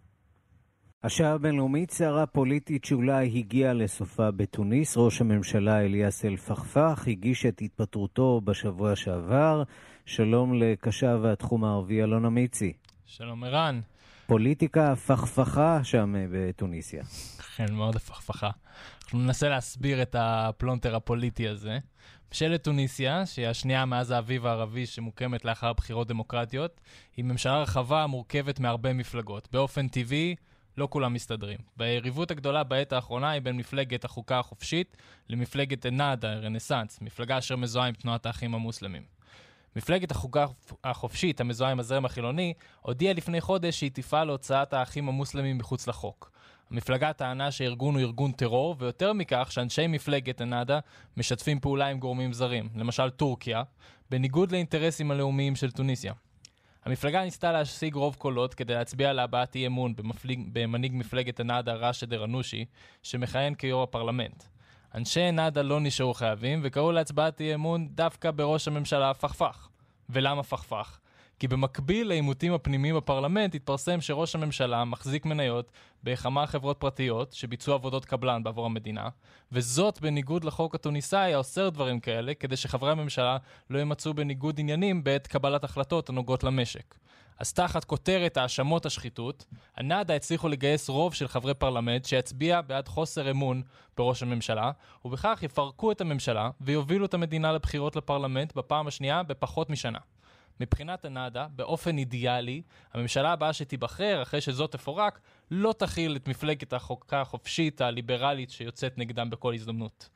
השעה הבינלאומית, סערה פוליטית שאולי הגיעה לסופה בתוניס. ראש הממשלה אליאס אל-פכפך הגיש את התפטרותו בשבוע שעבר. שלום לקשבת התחום הערבי אלונה מיצי.
שלום ערן.
פוליטיקה הפכפכה שם בתוניסיה.
כן, מאוד הפכפכה. אנחנו ננסה להסביר את הפלונטר הפוליטי הזה. ממשלת טוניסיה, שהיא השנייה מאז האביב הערבי שמוקמת לאחר בחירות דמוקרטיות, היא ממשלה רחבה המורכבת מהרבה מפלגות. באופן טבעי, לא כולם מסתדרים. והיריבות הגדולה בעת האחרונה היא בין מפלגת החוקה החופשית למפלגת א-נאדה, רנסאנס, מפלגה אשר מזוהה עם תנועת האחים המוסלמים. מפלגת החוקה החופשית, המזוהה עם הזרם החילוני, הודיעה לפני חודש שהיא תפעל להוצאת האחים המוסלמים מחוץ לחוק. המפלגה טענה שהארגון הוא ארגון טרור, ויותר מכך שאנשי מפלגת א-נאדה משתפים פעולה עם גורמים זרים, למשל טורקיה, בניגוד לאינטרסים הלאומיים של טוניסיה. המפלגה ניסתה להשיג רוב קולות כדי להצביע על הבעת אי אמון במנהיג מפלגת הנאדה ראשד אל-ע'נושי, שמכהן כיו"ר הפרלמנט. אנשי נאדה לא נשארו חייבים וקראו להצבעת אי אמון דווקא בראש הממשלה פכפך. ולמה פכפך? כי במקביל לעימותים הפנימיים בפרלמנט התפרסם שראש הממשלה מחזיק מניות בכמה חברות פרטיות שביצעו עבודות קבלן בעבור המדינה, וזאת בניגוד לחוק התוניסאי האוסר דברים כאלה, כדי שחברי הממשלה לא יימצאו בניגוד עניינים בעת קבלת החלטות הנוגעות למשק. אז תחת כותרת האשמות השחיתות, הנאדה הצליחו לגייס רוב של חברי פרלמנט שיצביע בעד חוסר אמון בראש הממשלה, ובכך יפרקו את הממשלה ויובילו את המדינה לבחירות לפרלמנט בפעם השנייה בפחות משנה. מבחינת הנאדה, באופן אידיאלי, הממשלה הבאה שתיבחר אחרי שזאת תפורק, לא תכיל את מפלגת החוקה החופשית הליברלית שיוצאת נגדם בכל הזדמנות.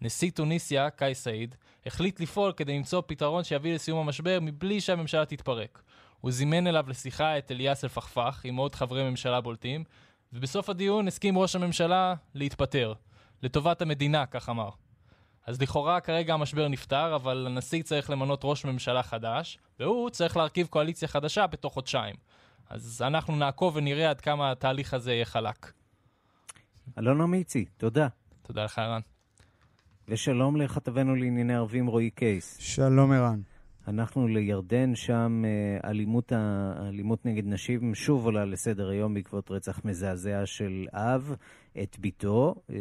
נשיא טוניסיה, קאי סעיד, החליט לפעול כדי למצוא פתרון שיביא לסיום המשבר מבלי שהממשלה תתפרק. הוא זימן אליו לשיחה את אליאס אלפכפך עם עוד חברי ממשלה בולטים, ובסוף הדיון הסכים ראש הממשלה להתפטר. לטובת המדינה, כך אמר. אז לכאורה כרגע המשבר נפתר, אבל הנשיא צריך למנות ראש ממשלה חדש, והוא צריך להרכיב קואליציה חדשה בתוך חודשיים. אז אנחנו נעקוב ונראה עד כמה התהליך הזה יהיה חלק.
אלונה מיצי, תודה.
תודה לך, ערן.
ושלום לכתבנו לענייני ערבים רועי קייס.
שלום ערן.
אנחנו לירדן, שם אה, אלימות, אלימות נגד נשים שוב עולה לסדר היום בעקבות רצח מזעזע של אב את ביתו, אה,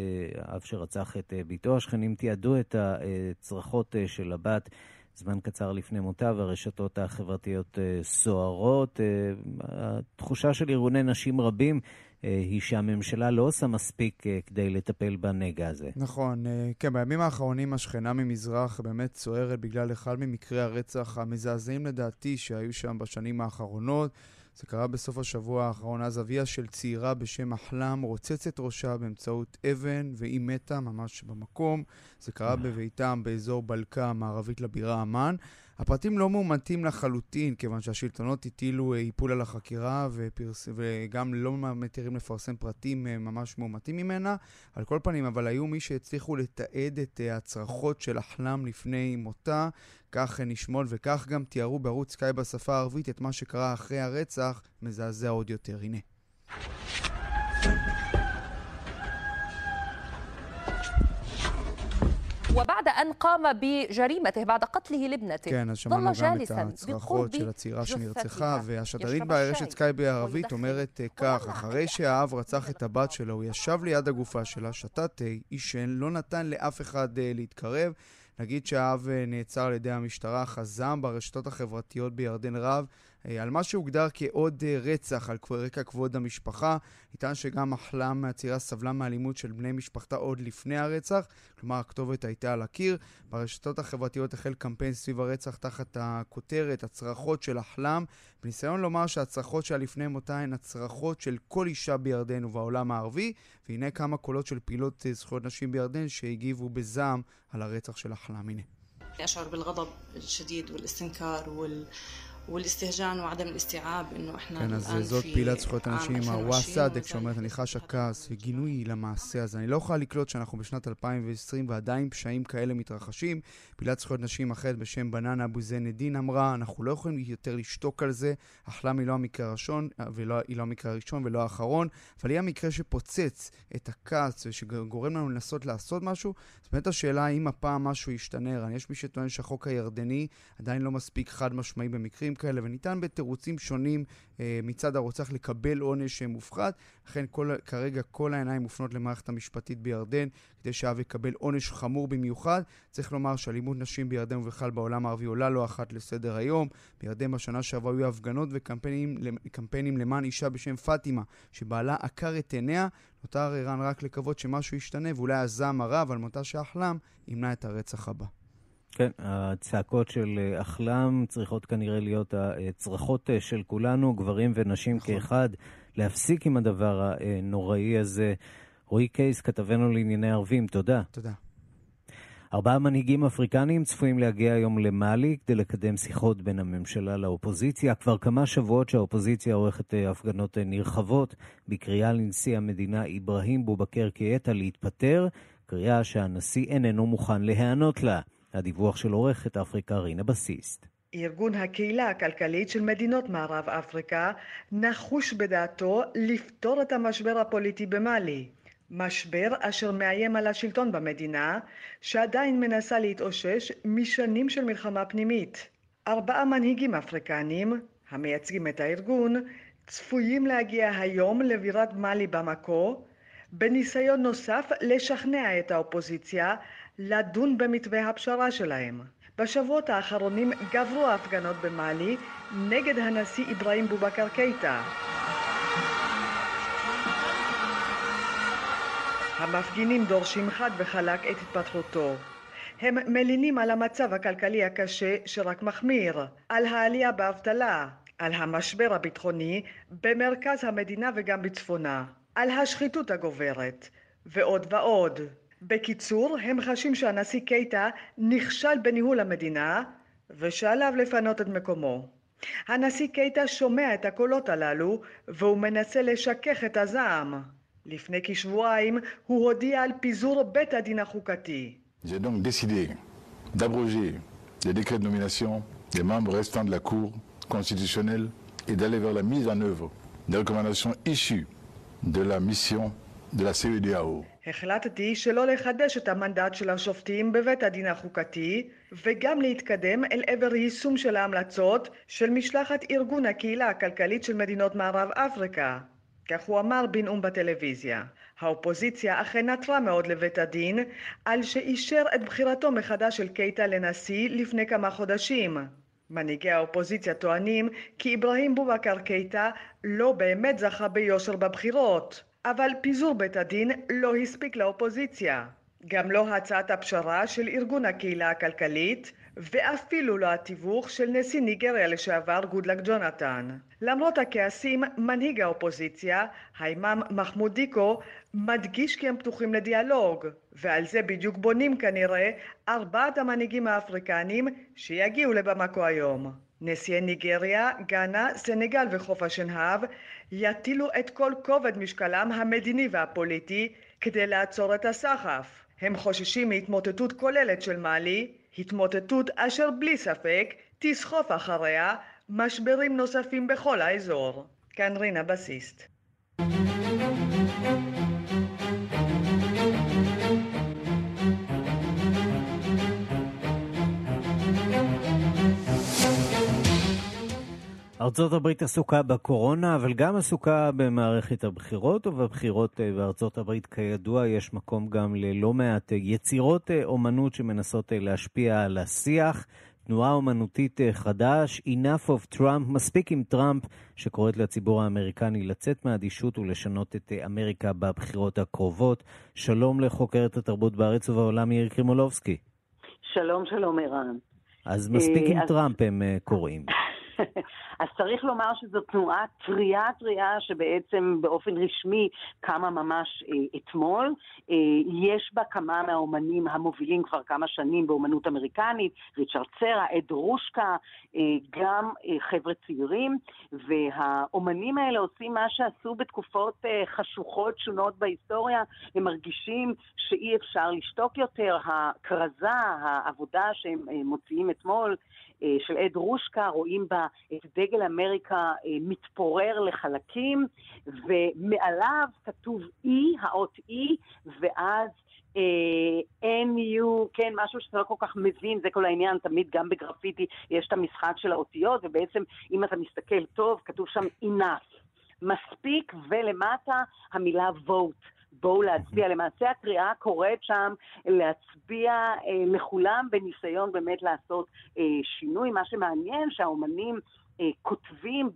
אב שרצח את אה, ביתו. השכנים תיעדו את הצרחות של הבת זמן קצר לפני מותה, והרשתות החברתיות סוערות. התחושה של ארגוני נשים רבים היא שהממשלה לא עושה מספיק אה, כדי לטפל בנגע הזה.
נכון. אה, כן, בימים האחרונים השכנה ממזרח באמת סוערת בגלל אחד ממקרי הרצח המזעזעים לדעתי שהיו שם בשנים האחרונות. זה קרה בסוף השבוע האחרון, אז אביה של צעירה בשם אחלם רוצץ את ראשה באמצעות אבן, והיא מתה ממש במקום. זה קרה בביתם באזור בלקה, מערבית לבירה אמ"ן. הפרטים לא מאומתים לחלוטין, כיוון שהשלטונות הטילו איפול על החקירה ופרס... וגם לא מתירים לפרסם פרטים אה, ממש מאומתים ממנה. על כל פנים, אבל היו מי שהצליחו לתעד את אה, הצרחות של אחלם לפני מותה, כך נשמול וכך גם תיארו בערוץ סקאי בשפה הערבית את מה שקרה אחרי הרצח, מזעזע עוד יותר. הנה.
وبعد أن قام بجريمته بعد قتله لابنته
כן, אז שמענו גם את הצרחות של הצעירה שנרצחה, והשדרית ברשת סקאי בערבית אומרת כך, אחרי שהאב רצח את הבת שלו, הוא ישב ליד הגופה שלה, שתה תה, עישן, לא נתן לאף אחד אה, להתקרב. נגיד שהאב אה, נעצר על ידי המשטרה, חזם ברשתות החברתיות בירדן רב אה, על מה שהוגדר כעוד אה, רצח על רקע כבוד המשפחה. נטען שגם אחלם מהצעירה סבלה מאלימות של בני משפחתה עוד לפני הרצח, כלומר הכתובת הייתה על הקיר. ברשתות החברתיות החל קמפיין סביב הרצח תחת הכותרת הצרחות של אחלם, בניסיון לומר שהצרחות שלה לפני מותה הן הצרחות של כל אישה בירדן ובעולם הערבי, והנה כמה קולות של פעילות אה, זכויות נשים בירדן שהגיבו בזעם על הרצח של אחלם. הנה.
أشعر بالغضب الشديد والاستنكار وال والاستهجان وعدم الاستيعاب انه احنا
כן, אז זאת פעילת זכויות אנשים, הוואה סאדק, שאומרת, אני חשה כעס וגינוי למעשה הזה. אני לא יכולה לקלוט שאנחנו בשנת 2020 ועדיין פשעים כאלה מתרחשים. פעילת זכויות נשים אחרת בשם בננה אבו זנדין אמרה, אנחנו לא יכולים יותר לשתוק על זה. אחלם היא לא המקרה הראשון, והיא לא המקרה הראשון ולא האחרון, אבל היא המקרה שפוצץ את הכעס ושגורם לנו לנסות לעשות משהו. זאת אומרת, השאלה האם הפעם משהו ישתנה. יש מי שטוען שהחוק הירדני עדיין לא מספיק חד משמעי במקרים כאלה, וניתן בתירוצים שונים אה, מצד הרוצח לקבל עונש מופחת. לכן כל, כרגע כל העיניים מופנות למערכת המשפטית בירדן, כדי שהאב יקבל עונש חמור במיוחד. צריך לומר שאלימות נשים בירדן ובכלל בעולם הערבי עולה לא אחת לסדר היום. בירדן בשנה שעברה היו הפגנות וקמפיינים למען אישה בשם פאטימה, שבעלה עקר את עיניה. נותר ערן רק לקוות שמשהו ישתנה, ואולי הזעם הרב על מותה של אחלם ימנע את הרצח הבא.
כן, הצעקות של אה, אחלם צריכות כנראה להיות הצרחות אה, של כולנו, גברים ונשים נכון. כאחד, להפסיק עם הדבר הנוראי הזה. רועי קייס, כתבנו לענייני ערבים, תודה.
תודה.
ארבעה מנהיגים אפריקניים צפויים להגיע היום למאלי כדי לקדם שיחות בין הממשלה לאופוזיציה. כבר כמה שבועות שהאופוזיציה עורכת אה, הפגנות נרחבות בקריאה לנשיא המדינה אברהים בובקר קייטה להתפטר, קריאה שהנשיא איננו מוכן להיענות לה. הדיווח של עורכת אפריקה רינה בסיסט.
ארגון הקהילה הכלכלית של מדינות מערב אפריקה נחוש בדעתו לפתור את המשבר הפוליטי במאלי. משבר אשר מאיים על השלטון במדינה, שעדיין מנסה להתאושש משנים של מלחמה פנימית. ארבעה מנהיגים אפריקנים, המייצגים את הארגון, צפויים להגיע היום לבירת מאלי במקו, בניסיון נוסף לשכנע את האופוזיציה לדון במתווה הפשרה שלהם. בשבועות האחרונים גברו ההפגנות במאלי נגד הנשיא אברהים בובקר קייטה. המפגינים דורשים חד וחלק את התפטרותו. הם מלינים על המצב הכלכלי הקשה שרק מחמיר, על העלייה באבטלה, על המשבר הביטחוני במרכז המדינה וגם בצפונה, על השחיתות הגוברת, ועוד ועוד. בקיצור, הם חשים שהנשיא קייטה נכשל בניהול המדינה ושעליו לפנות את מקומו. הנשיא קייטה שומע את הקולות הללו והוא מנסה לשכך את הזעם. לפני כשבועיים הוא הודיע על פיזור בית הדין החוקתי.
J'ai donc décidé d'abroger les décrets de nomination des membres restants de la Cour constitutionnelle et d'aller vers la mise en œuvre des recommandations issues de la mission de la CEDAO.
החלטתי שלא לחדש את המנדט של השופטים בבית הדין החוקתי וגם להתקדם אל עבר יישום של ההמלצות של משלחת ארגון הקהילה הכלכלית של מדינות מערב אפריקה. כך הוא אמר בנאום בטלוויזיה. האופוזיציה אכן נטרה מאוד לבית הדין על שאישר את בחירתו מחדש של קייטה לנשיא לפני כמה חודשים. מנהיגי האופוזיציה טוענים כי אברהים בובקר קייטה לא באמת זכה ביושר בבחירות. אבל פיזור בית הדין לא הספיק לאופוזיציה. גם לא הצעת הפשרה של ארגון הקהילה הכלכלית, ואפילו לא התיווך של נשיא ניגריה לשעבר גודלק ג'ונתן. למרות הכעסים, מנהיג האופוזיציה, האימאם מחמוד דיקו, מדגיש כי הם פתוחים לדיאלוג, ועל זה בדיוק בונים כנראה ארבעת המנהיגים האפריקנים שיגיעו לבמקו היום. נשיאי ניגריה, גאנה, סנגל וחוף השנהב יטילו את כל כובד משקלם המדיני והפוליטי כדי לעצור את הסחף. הם חוששים מהתמוטטות כוללת של מאלי, התמוטטות אשר בלי ספק תסחוף אחריה משברים נוספים בכל האזור. כאן רינה בסיסט.
ארצות הברית עסוקה בקורונה, אבל גם עסוקה במערכת הבחירות, ובבחירות אה, בארצות הברית, כידוע, יש מקום גם ללא מעט אה, יצירות אה, אומנות שמנסות להשפיע על השיח. תנועה אומנותית חדש, Enough of Trump, מספיק עם טראמפ, שקוראת לציבור האמריקני לצאת מהאדישות ולשנות את אמריקה בבחירות הקרובות. שלום לחוקרת התרבות בארץ ובעולם, יאיר קרימולובסקי.
שלום, שלום, ערן.
אז מספיק עם טראמפ הם קוראים. *laughs*
אז צריך לומר שזו תנועה טריה טריה שבעצם באופן רשמי קמה ממש אה, אתמול. אה, יש בה כמה מהאומנים המובילים כבר כמה שנים באומנות אמריקנית, ריצ'רד סרה, אד רושקה, אה, גם אה, חבר'ה צעירים, והאומנים האלה עושים מה שעשו בתקופות אה, חשוכות שונות בהיסטוריה, הם מרגישים שאי אפשר לשתוק יותר. הכרזה, העבודה שהם אה, מוציאים אתמול, אה, של עד רושקה, רואים בה את דגל אמריקה אה, מתפורר לחלקים, ומעליו כתוב E, האות E, ואז NU, כן, משהו שאתה לא כל כך מבין, זה כל העניין, תמיד גם בגרפיטי יש את המשחק של האותיות, ובעצם אם אתה מסתכל טוב, כתוב שם enough, מספיק, ולמטה המילה vote. בואו להצביע. למעשה הקריאה קוראת שם להצביע אה, לכולם בניסיון באמת לעשות אה, שינוי. מה שמעניין שהאומנים אה, כותבים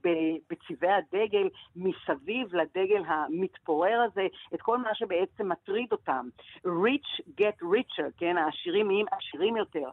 בצבעי הדגל מסביב לדגל המתפורר הזה את כל מה שבעצם מטריד אותם. rich get richer, כן, העשירים נהיים עשירים יותר.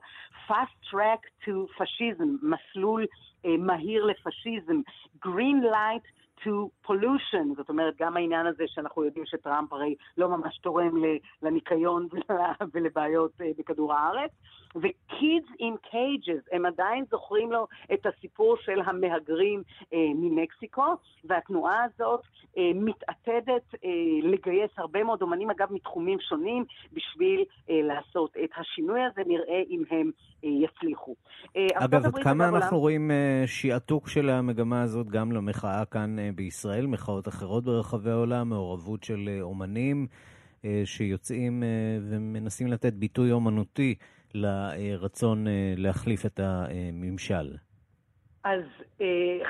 fast track to fascism, מסלול אה, מהיר לפשיזם. green light to pollution, זאת אומרת, גם העניין הזה שאנחנו יודעים שטראמפ הרי לא ממש תורם לניקיון *laughs* ולבעיות אה, בכדור הארץ, ו-kids in cages, הם עדיין זוכרים לו את הסיפור של המהגרים אה, ממקסיקו, והתנועה הזאת אה, מתעתדת אה, לגייס הרבה מאוד אומנים, אגב, מתחומים שונים, בשביל אה, לעשות את השינוי הזה, נראה אם הם אה, יצליחו.
אה, אגב, עד כמה אנחנו עולם... רואים אה, שעתוק של המגמה הזאת גם למחאה כאן אה, בישראל, מחאות אחרות ברחבי העולם, מעורבות של אה, אומנים אה, שיוצאים אה, ומנסים לתת ביטוי אומנותי לרצון להחליף את הממשל?
אז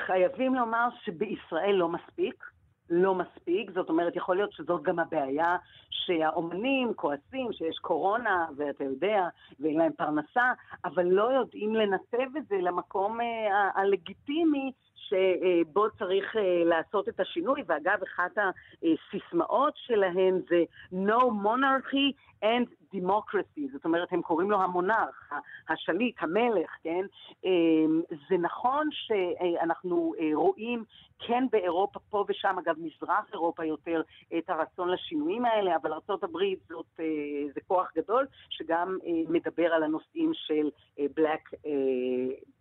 חייבים לומר שבישראל לא מספיק. לא מספיק, זאת אומרת, יכול להיות שזאת גם הבעיה שהאומנים כועסים שיש קורונה, ואתה יודע, ואין להם פרנסה, אבל לא יודעים לנתב את זה למקום אה, הלגיטימי שבו צריך אה, לעשות את השינוי, ואגב, אחת הסיסמאות שלהן זה No monarchy and democracy, זאת אומרת, הם קוראים לו המונרך, השליט, המלך, כן? אמ, זה נכון שאנחנו אה, רואים כן באירופה, פה ושם, אגב, מזרח אירופה יותר, את הרצון לשינויים האלה, אבל ארה"ב זאת, אה, זה כוח גדול, שגם אה, מדבר על הנושאים של Black,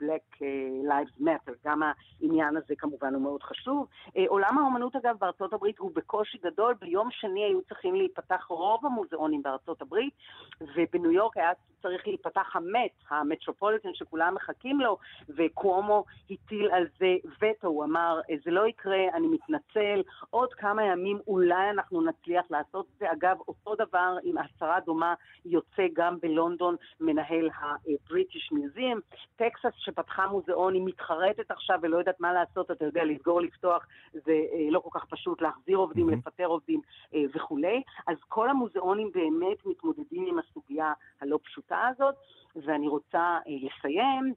Black Lives Matter, גם העניין הזה כמובן הוא מאוד חשוב. עולם האומנות, אגב, הברית הוא בקושי גדול, ביום שני היו צריכים להיפתח רוב המוזיאונים בארצות הברית, ובניו יורק היה צריך להיפתח המט, המטרופוליטן שכולם מחכים לו, וקוומו הטיל על זה וטו, הוא אמר, זה לא יקרה, אני מתנצל, עוד כמה ימים אולי אנחנו נצליח לעשות את זה. אגב, אותו דבר עם הצהרה דומה יוצא גם בלונדון, מנהל הבריטיש מיוזיאם. טקסס שפתחה מוזיאון, היא מתחרטת עכשיו ולא יודעת מה לעשות, אתה יודע, לסגור, לפתוח, זה אה, לא כל כך פשוט, להחזיר עובדים, mm-hmm. לפטר עובדים אה, וכולי. אז כל המוזיאונים באמת מתמודדים עם הסוגיה הלא פשוטה הזאת, ואני רוצה אה, לסיים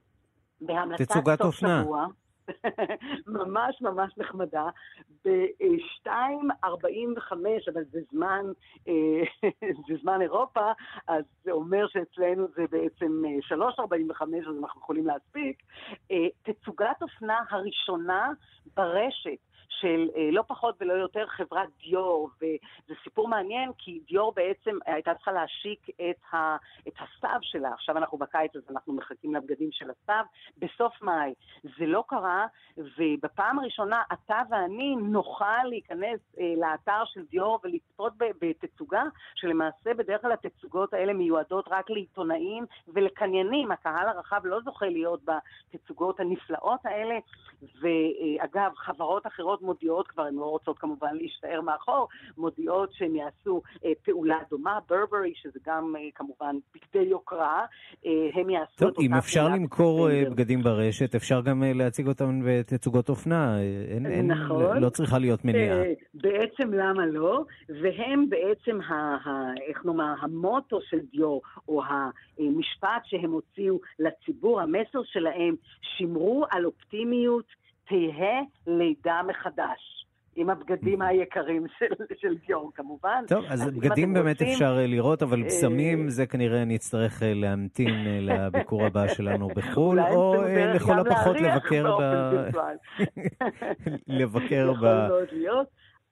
בהמלצת סוף שבוע. *laughs* ממש ממש נחמדה, ב-2.45, אבל זה זמן, אה, *laughs* זה זמן אירופה, אז זה אומר שאצלנו זה בעצם 3.45, אה, אז אנחנו יכולים להספיק, תצוגת אופנה הראשונה ברשת. של אה, לא פחות ולא יותר חברת דיור, וזה סיפור מעניין כי דיור בעצם הייתה צריכה להשיק את, ה, את הסתיו שלה, עכשיו אנחנו בקיץ אז אנחנו מחכים לבגדים של הסתיו, בסוף מאי. זה לא קרה, ובפעם הראשונה אתה ואני נוכל להיכנס אה, לאתר של דיור ולצפות בתצוגה, שלמעשה בדרך כלל התצוגות האלה מיועדות רק לעיתונאים ולקניינים, הקהל הרחב לא זוכה להיות בתצוגות הנפלאות האלה, ואגב, חברות אחרות מודיעות כבר, הן לא רוצות כמובן להישאר מאחור, מודיעות שהן יעשו אה, פעולה דומה, ברברי, שזה גם אה, כמובן בגדי יוקרה, אה, הם יעשו
טוב, את אותה אם אפשר למכור אה, בגדים ברשת, אפשר גם אה, להציג אותם בתצוגות אופנה. אה, אין, אין, נכון. לא צריכה להיות מניעה. אה,
בעצם למה לא? והם בעצם, ה, ה, איך נאמר, המוטו של דיור, או המשפט שהם הוציאו לציבור, המסר שלהם, שמרו על אופטימיות. תהא לידה מחדש. עם הבגדים היקרים של, של דיור כמובן.
טוב, אז בגדים באמת רוצים, אפשר לראות, אבל בשמים זה כנראה נצטרך להמתין *laughs* לביקור הבא שלנו בחו"ל, או לכל הפחות לבקר ב... *laughs* לבקר ב...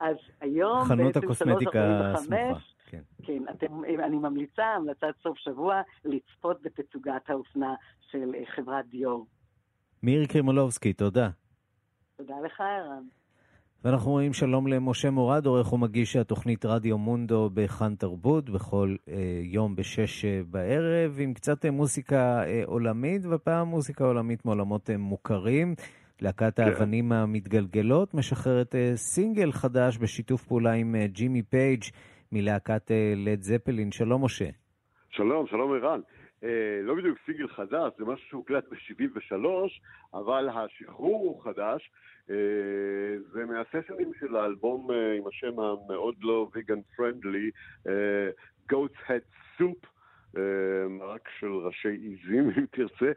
אז היום
חנות הקוסמטיקה הסמוכה.
כן, כן אתם, אני ממליצה, המלצת סוף שבוע, לצפות בתצוגת האופנה של חברת דיור.
מירי קרימולובסקי, תודה.
תודה לך, ערן.
ואנחנו רואים שלום למשה מורד, עורך ומגיש התוכנית רדיו מונדו בכאן תרבות, בכל אה, יום בשש אה, בערב, עם קצת אה, מוסיקה אה, עולמית, ופעם מוסיקה עולמית מעולמות אה, מוכרים. להקת כן. האבנים המתגלגלות משחררת אה, סינגל חדש בשיתוף פעולה עם אה, ג'ימי פייג' מלהקת אה, לד זפלין. שלום, משה.
שלום, שלום ערן. אה, לא בדיוק סינגל חדש, זה משהו שהוקלט ב-73, אבל השחרור הוא חדש. אה, זה מהסשנים של האלבום אה, עם השם המאוד לא ויגן פרנדלי, Goat's Head Soup. מרק של ראשי עיזים, *laughs* אם תרצה.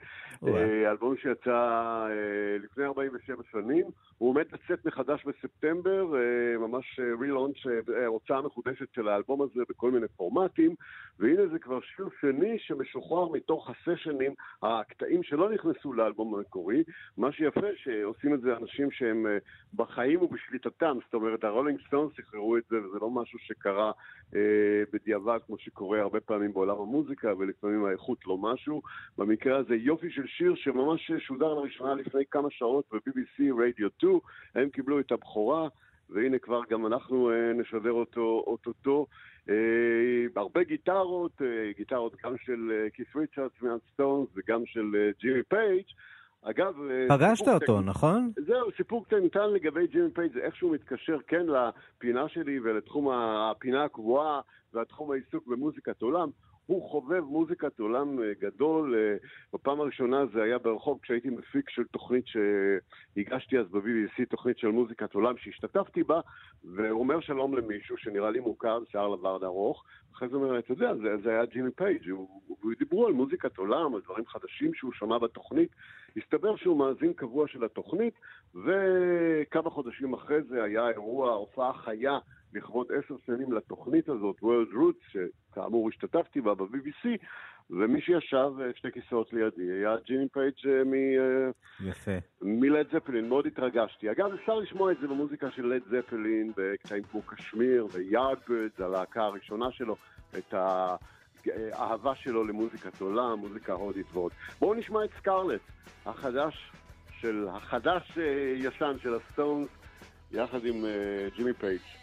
אלבום שיצא לפני 47 שנים. הוא עומד לצאת מחדש בספטמבר, ממש רילונץ', הוצאה מחודשת של האלבום הזה בכל מיני פורמטים, והנה זה כבר שיר שני שמשוחרר מתוך הסשנים, הקטעים שלא נכנסו לאלבום המקורי. מה שיפה שעושים את זה אנשים שהם בחיים ובשליטתם, זאת אומרת, הרולינג סטון שחררו את זה, וזה לא משהו שקרה אה, בדיעבד, כמו שקורה הרבה פעמים בעולם המוזיקה, ולפעמים האיכות לא משהו. במקרה הזה יופי של שיר שממש שודר לראשונה לפני כמה שעות ב-BBC Radio 2, הם קיבלו את הבכורה. והנה כבר גם אנחנו אה, נשדר אותו אוטוטו. אה, הרבה גיטרות, אה, גיטרות גם של קית' ריצ'רדס מהסטונס וגם של ג'ימי פייג'. אגב...
פגשת אותו, קטן, נכון?
זהו, סיפור קטן ניתן לגבי ג'ימי פייג', זה איכשהו מתקשר כן לפינה שלי ולתחום הפינה הקבועה והתחום העיסוק במוזיקת עולם. הוא חובב מוזיקת עולם אה, גדול. אה, בפעם הראשונה זה היה ברחוב כשהייתי מפיק של תוכנית שהגשתי אז ב-BBC, תוכנית של מוזיקת עולם שהשתתפתי בה, והוא אומר שלום למישהו שנראה לי מוכר, שיער לבן ארוך, אחרי זה אומר, אתה יודע, זה, זה היה ג'ימי פייג', ודיברו על מוזיקת עולם, על דברים חדשים שהוא שמע בתוכנית. הסתבר שהוא מאזין קבוע של התוכנית, וכמה חודשים אחרי זה היה אירוע, הופעה חיה לכבוד עשר שנים לתוכנית הזאת, World Routes, שכאמור השתתפתי בה ב-BBC, ומי שישב אה, שתי כיסאות לידי היה ג'ימי פייג' אה. אה. מלד זפלין, מאוד התרגשתי. אגב, אפשר לשמוע את זה במוזיקה של לד זפלין, בקטעים כמו קשמיר ויארדברדס, הלהקה הראשונה שלו, את האהבה שלו למוזיקת עולם, מוזיקה הודית ועוד. בואו נשמע את סקארלט, החדש של, החדש-ישן של הסטונס, יחד עם ג'ימי פייג'.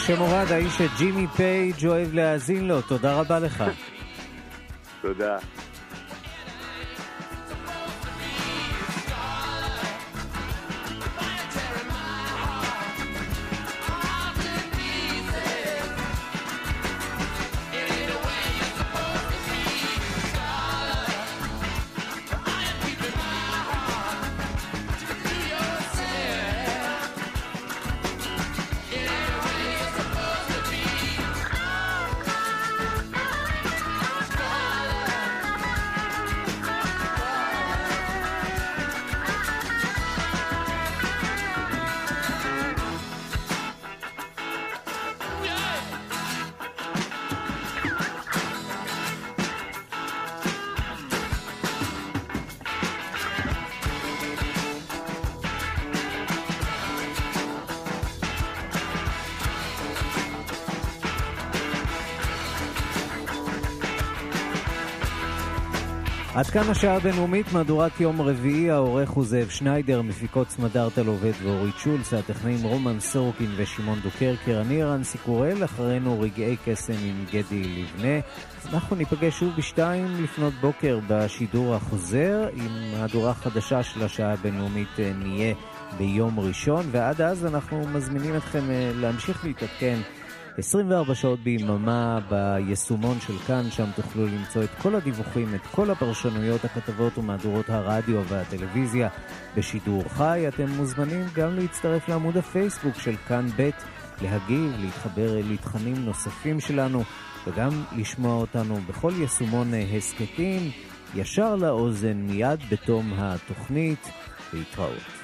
משה מורד, האיש שג'ימי פייג' אוהב להאזין לו, תודה רבה לך.
תודה.
כאן השעה הבינלאומית, מהדורת יום רביעי, העורך הוא זאב שניידר, מפיקות סמדארטה לובד ואורית שולס, הטכנאים רומן סורקין ושמעון דוקרקר, אני רנסי קורל, אחרינו רגעי קסם עם גדי לבנה. אנחנו ניפגש שוב בשתיים לפנות בוקר בשידור החוזר, עם מהדורה חדשה של השעה הבינלאומית אה, נהיה ביום ראשון, ועד אז אנחנו מזמינים אתכם אה, להמשיך להתעדכן. 24 שעות ביממה ביישומון של כאן, שם תוכלו למצוא את כל הדיווחים, את כל הפרשנויות, הכתבות ומהדורות הרדיו והטלוויזיה בשידור חי. אתם מוזמנים גם להצטרף לעמוד הפייסבוק של כאן ב', להגיב, להתחבר לתכנים נוספים שלנו וגם לשמוע אותנו בכל יישומון הסכתים, ישר לאוזן מיד בתום התוכנית. להתראות.